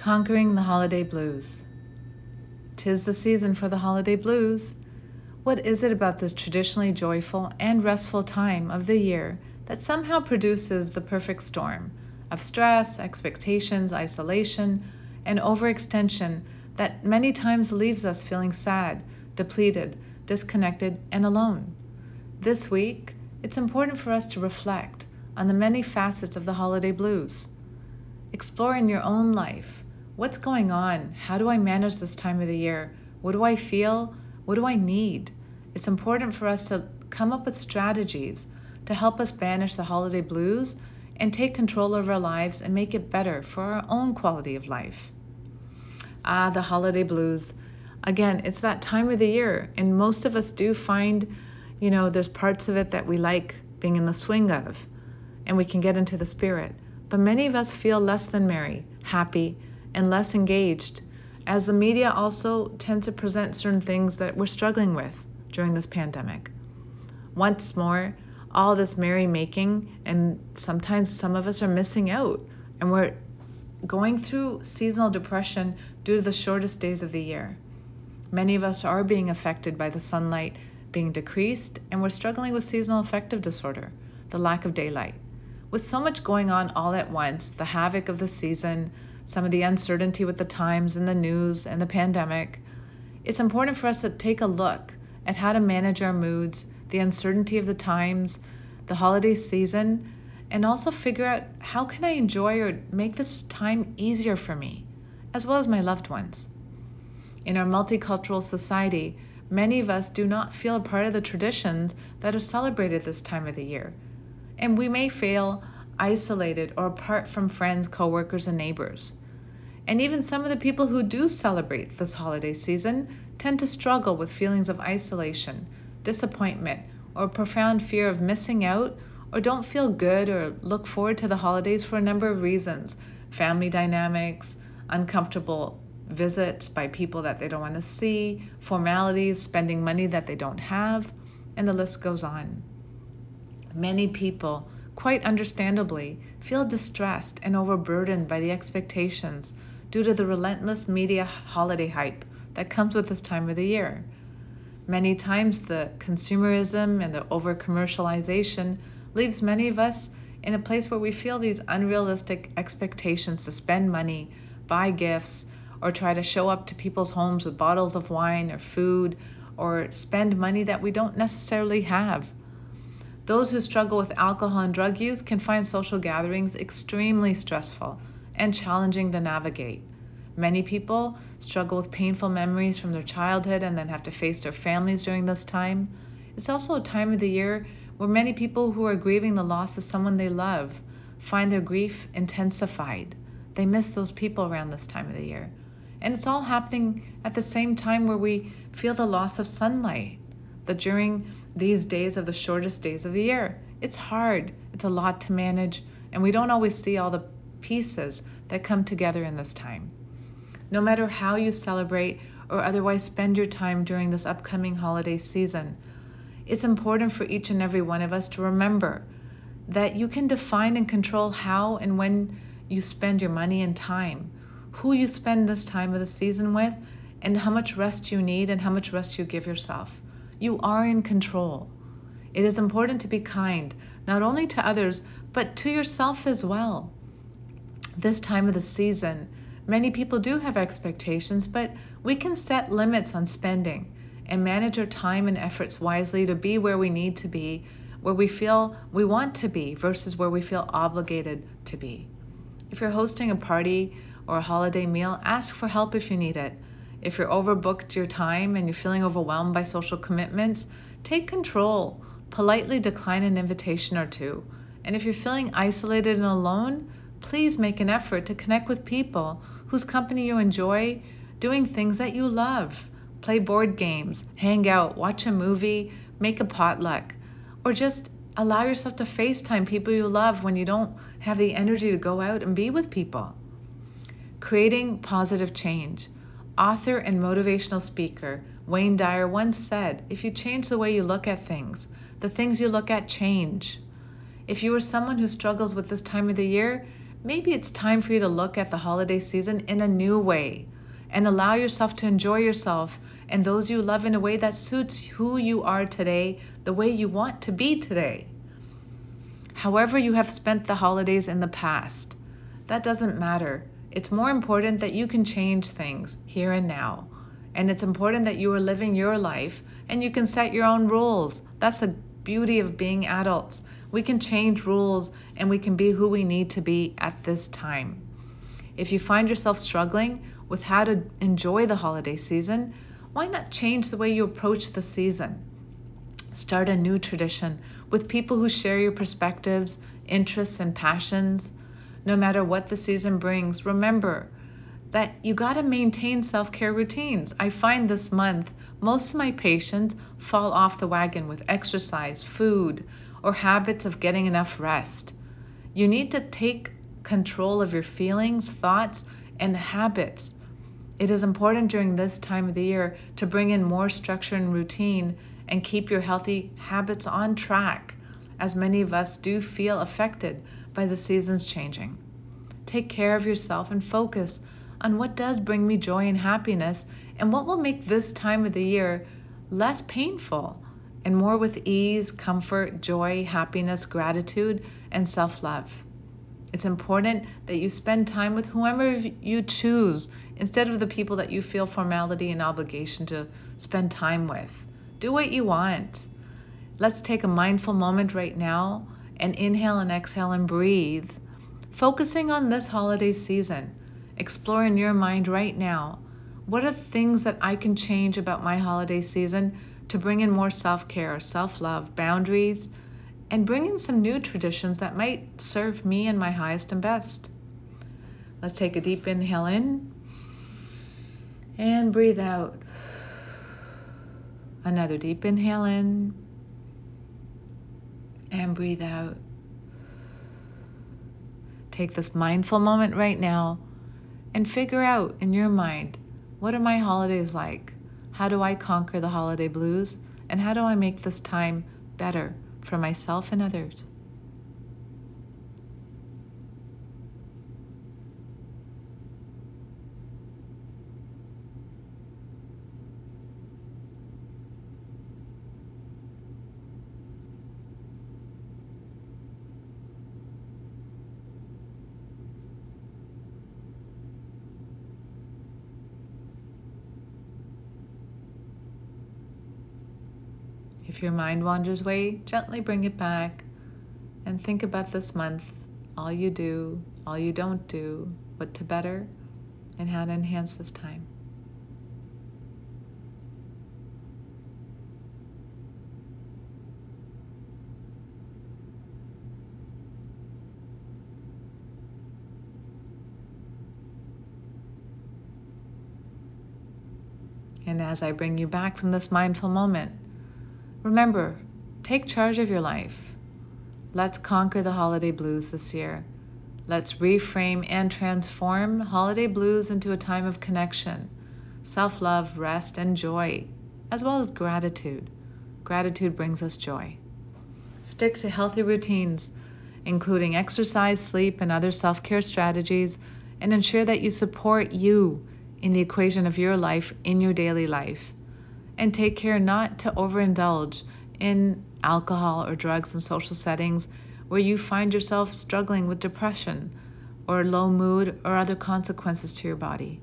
Conquering the Holiday Blues. Tis the season for the holiday blues. What is it about this traditionally joyful and restful time of the year that somehow produces the perfect storm of stress, expectations, isolation, and overextension that many times leaves us feeling sad, depleted, disconnected, and alone? This week, it's important for us to reflect on the many facets of the holiday blues. Explore in your own life What's going on? How do I manage this time of the year? What do I feel? What do I need? It's important for us to come up with strategies to help us banish the holiday blues and take control of our lives and make it better for our own quality of life. Ah, the holiday blues. Again, it's that time of the year, and most of us do find, you know, there's parts of it that we like being in the swing of, and we can get into the spirit. But many of us feel less than merry, happy, and less engaged, as the media also tend to present certain things that we're struggling with during this pandemic. Once more, all this merrymaking, and sometimes some of us are missing out, and we're going through seasonal depression due to the shortest days of the year. Many of us are being affected by the sunlight being decreased, and we're struggling with seasonal affective disorder, the lack of daylight. With so much going on all at once, the havoc of the season, some of the uncertainty with the times and the news and the pandemic, it's important for us to take a look at how to manage our moods, the uncertainty of the times, the holiday season, and also figure out how can I enjoy or make this time easier for me, as well as my loved ones. In our multicultural society, many of us do not feel a part of the traditions that are celebrated this time of the year, and we may feel isolated or apart from friends, coworkers, and neighbors. And even some of the people who do celebrate this holiday season tend to struggle with feelings of isolation, disappointment, or profound fear of missing out, or don't feel good or look forward to the holidays for a number of reasons family dynamics, uncomfortable visits by people that they don't want to see, formalities, spending money that they don't have, and the list goes on. Many people, quite understandably, feel distressed and overburdened by the expectations due to the relentless media holiday hype that comes with this time of the year. Many times, the consumerism and the over commercialization leaves many of us in a place where we feel these unrealistic expectations to spend money, buy gifts, or try to show up to people's homes with bottles of wine or food, or spend money that we don't necessarily have. Those who struggle with alcohol and drug use can find social gatherings extremely stressful and challenging to navigate. Many people struggle with painful memories from their childhood and then have to face their families during this time. It's also a time of the year where many people who are grieving the loss of someone they love find their grief intensified. They miss those people around this time of the year. And it's all happening at the same time where we feel the loss of sunlight. That during these days of the shortest days of the year, it's hard, it's a lot to manage, and we don't always see all the pieces that come together in this time. No matter how you celebrate or otherwise spend your time during this upcoming holiday season, it's important for each and every one of us to remember that you can define and control how and when you spend your money and time, who you spend this time of the season with, and how much rest you need and how much rest you give yourself. You are in control. It is important to be kind, not only to others, but to yourself as well this time of the season, many people do have expectations, but we can set limits on spending and manage our time and efforts wisely to be where we need to be, where we feel we want to be versus where we feel obligated to be. If you're hosting a party or a holiday meal, ask for help if you need it. If you're overbooked your time and you're feeling overwhelmed by social commitments, take control. Politely decline an invitation or two. And if you're feeling isolated and alone, please make an effort to connect with people whose company you enjoy, doing things that you love. Play board games, hang out, watch a movie, make a potluck, or just allow yourself to FaceTime people you love when you don't have the energy to go out and be with people. Creating positive change. Author and motivational speaker Wayne Dyer once said if you change the way you look at things, the things you look at change. If you are someone who struggles with this time of the year, maybe it's time for you to look at the holiday season in a new way and allow yourself to enjoy yourself and those you love in a way that suits who you are today, the way you want to be today. However, you have spent the holidays in the past, that doesn't matter. It's more important that you can change things here and now. And it's important that you are living your life and you can set your own rules. That's the beauty of being adults. We can change rules and we can be who we need to be at this time. If you find yourself struggling with how to enjoy the holiday season, why not change the way you approach the season? Start a new tradition with people who share your perspectives, interests, and passions. No matter what the season brings, remember that you got to maintain self care routines. I find this month most of my patients fall off the wagon with exercise, food, or habits of getting enough rest. You need to take control of your feelings, thoughts, and habits. It is important during this time of the year to bring in more structure and routine and keep your healthy habits on track, as many of us do feel affected by the seasons changing. Take care of yourself and focus on what does bring me joy and happiness and what will make this time of the year less painful and more with ease, comfort, joy, happiness, gratitude, and self love. It's important that you spend time with whoever you choose instead of the people that you feel formality and obligation to spend time with. Do what you want. Let's take a mindful moment right now and inhale and exhale and breathe. Focusing on this holiday season, explore in your mind right now what are things that I can change about my holiday season to bring in more self care, self love, boundaries, and bring in some new traditions that might serve me and my highest and best. Let's take a deep inhale in and breathe out. Another deep inhale in and breathe out. Take this mindful moment right now and figure out in your mind what are my holidays like? How do I conquer the holiday blues? And how do I make this time better for myself and others? If your mind wanders away, gently bring it back and think about this month, all you do, all you don't do, what to better, and how to enhance this time. And as I bring you back from this mindful moment, Remember, take charge of your life. Let's conquer the holiday blues this year. Let's reframe and transform holiday blues into a time of connection, self love, rest, and joy, as well as gratitude. Gratitude brings us joy. Stick to healthy routines, including exercise, sleep, and other self care strategies, and ensure that you support you in the equation of your life in your daily life and take care not to overindulge in alcohol or drugs in social settings where you find yourself struggling with depression or low mood or other consequences to your body.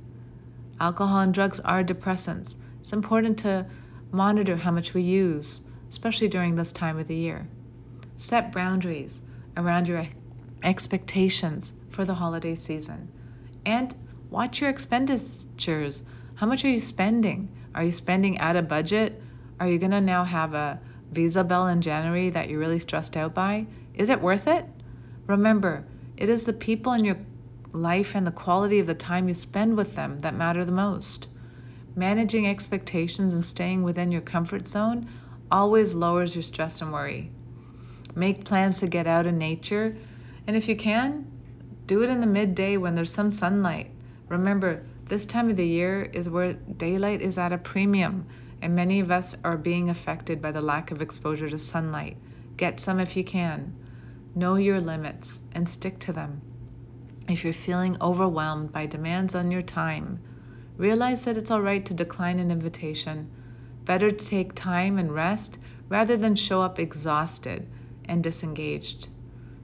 Alcohol and drugs are depressants. It's important to monitor how much we use, especially during this time of the year. Set boundaries around your expectations for the holiday season and watch your expenditures. How much are you spending? Are you spending out of budget? Are you going to now have a visa bill in January that you're really stressed out by? Is it worth it? Remember, it is the people in your life and the quality of the time you spend with them that matter the most. Managing expectations and staying within your comfort zone always lowers your stress and worry. Make plans to get out in nature, and if you can, do it in the midday when there's some sunlight. Remember, this time of the year is where daylight is at a premium, and many of us are being affected by the lack of exposure to sunlight. Get some if you can. Know your limits and stick to them. If you're feeling overwhelmed by demands on your time, realize that it's all right to decline an invitation. Better to take time and rest rather than show up exhausted and disengaged.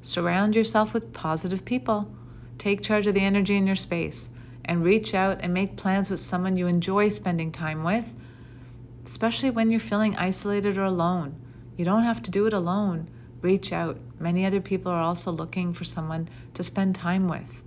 Surround yourself with positive people. Take charge of the energy in your space and reach out and make plans with someone you enjoy spending time with, especially when you're feeling isolated or alone. You don't have to do it alone. Reach out. Many other people are also looking for someone to spend time with.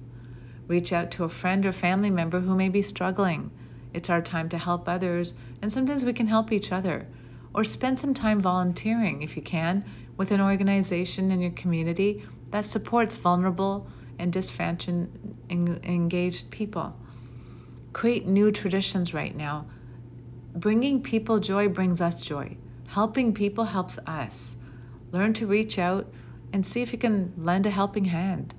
Reach out to a friend or family member who may be struggling. It's our time to help others, and sometimes we can help each other. Or spend some time volunteering, if you can, with an organization in your community that supports vulnerable and disengaged people. Create new traditions right now. Bringing people joy brings us joy. Helping people helps us. Learn to reach out and see if you can lend a helping hand.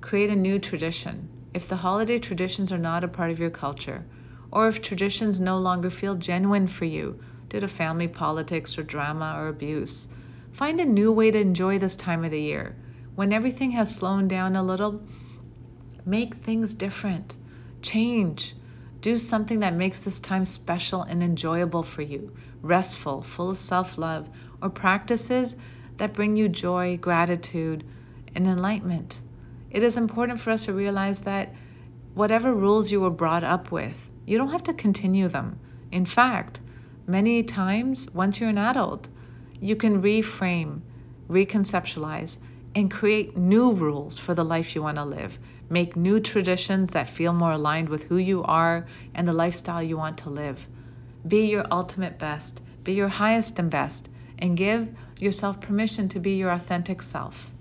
Create a new tradition. If the holiday traditions are not a part of your culture, or if traditions no longer feel genuine for you due to family politics or drama or abuse, find a new way to enjoy this time of the year. When everything has slowed down a little, make things different. Change. Do something that makes this time special and enjoyable for you, restful, full of self love, or practices that bring you joy, gratitude, and enlightenment. It is important for us to realize that whatever rules you were brought up with, you don't have to continue them. In fact, many times, once you're an adult, you can reframe, reconceptualize, and create new rules for the life you want to live. Make new traditions that feel more aligned with who you are and the lifestyle you want to live. Be your ultimate best, be your highest and best, and give yourself permission to be your authentic self.